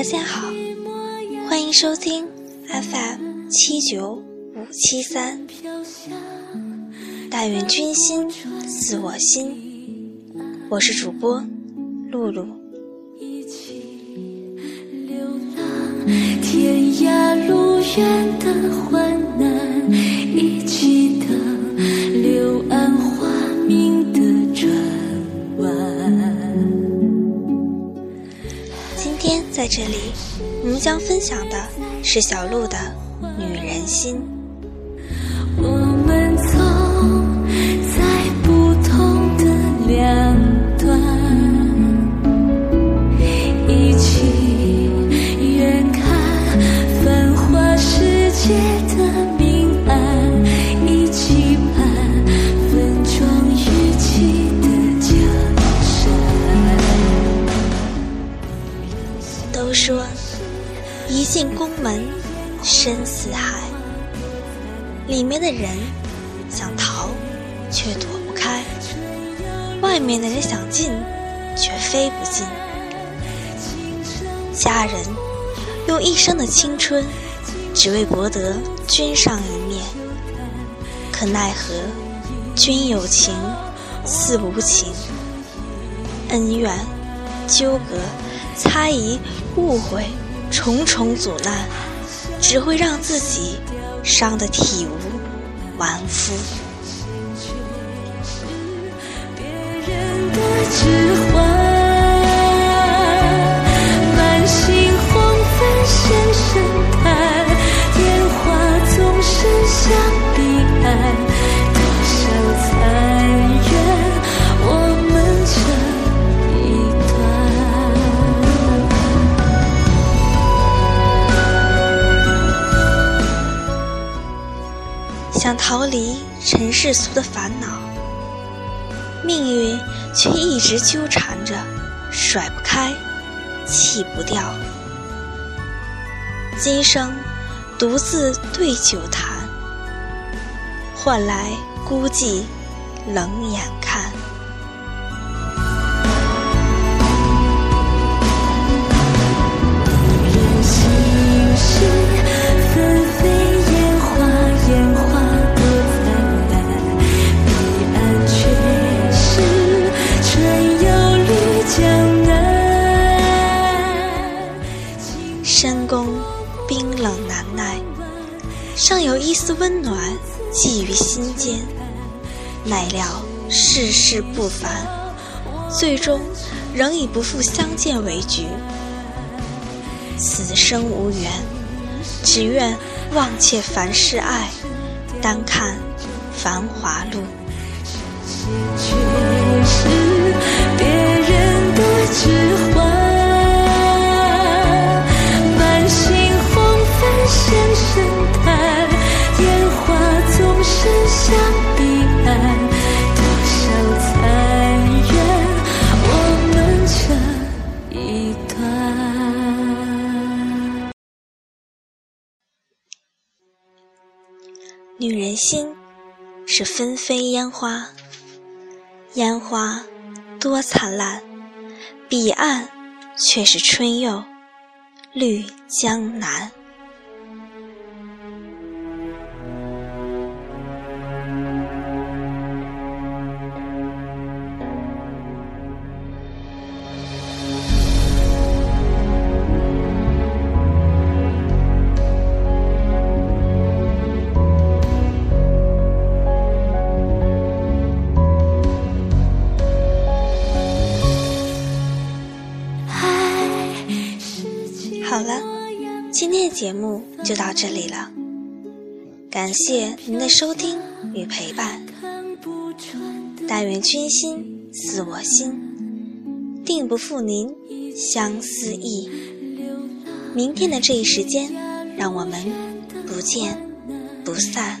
大家好，欢迎收听 FM 七九五七三。但愿君心似我心，我是主播露露。一起流浪天涯路远的患难，一起等将分享的是小鹿的《女人心》。一进宫门深似海，里面的人想逃却躲不开，外面的人想进却飞不进。家人用一生的青春，只为博得君上一面，可奈何君有情，似无情，恩怨纠葛。猜疑、误会，重重阻难，只会让自己伤得体无完肤。尘世俗的烦恼，命运却一直纠缠着，甩不开，弃不掉。今生独自对酒谈，换来孤寂冷眼看。心事深宫冰冷难耐，尚有一丝温暖寄于心间。奈料世事不凡，最终仍以不复相见为局。此生无缘，只愿忘却凡世爱，单看繁华路。女人心是纷飞烟花，烟花多灿烂，彼岸却是春又绿江南。节目就到这里了。感谢您的收听与陪伴。但愿君心似我心。定不负您相思意。明天的这一时间让我们不见不散。